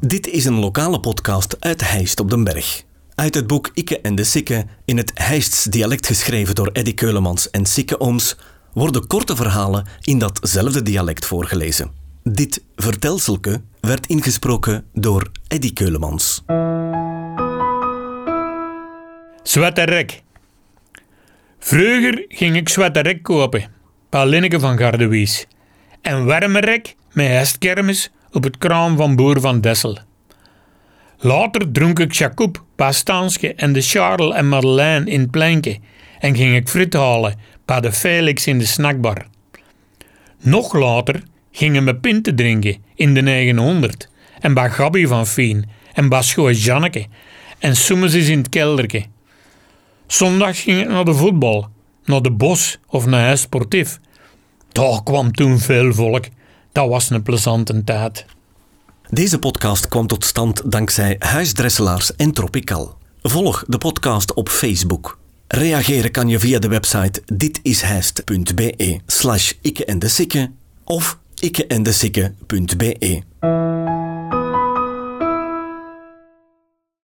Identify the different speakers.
Speaker 1: Dit is een lokale podcast uit Heist op den Berg. Uit het boek Ikke en de Sikke, in het Heists dialect geschreven door Eddy Keulemans en Sikke Ooms, worden korte verhalen in datzelfde dialect voorgelezen. Dit vertelselke werd ingesproken door Eddy Keulemans.
Speaker 2: Zwette Rek. Vroeger ging ik zwette rek kopen, Paulinneke van Gardewies. En warme rek met hestkermis op het kraam van boer van Dessel. Later dronk ik Jacob, Pastaanske en de Charles en Madeleine in het Planke en ging ik frit halen bij de Felix in de snackbar. Nog later gingen we pinten drinken in de 900 en bij Gabby van Fien en bij Schooi Janneke en soms eens in het kelderke. Zondags ging ik naar de voetbal, naar de bos of naar huis sportief. Daar kwam toen veel volk. Dat was een plezante tijd.
Speaker 1: Deze podcast kwam tot stand dankzij Huisdresselaars en Tropical. Volg de podcast op Facebook. Reageren kan je via de website ditishijst.be slash ikke en de sikke of ikkeendesikke.be.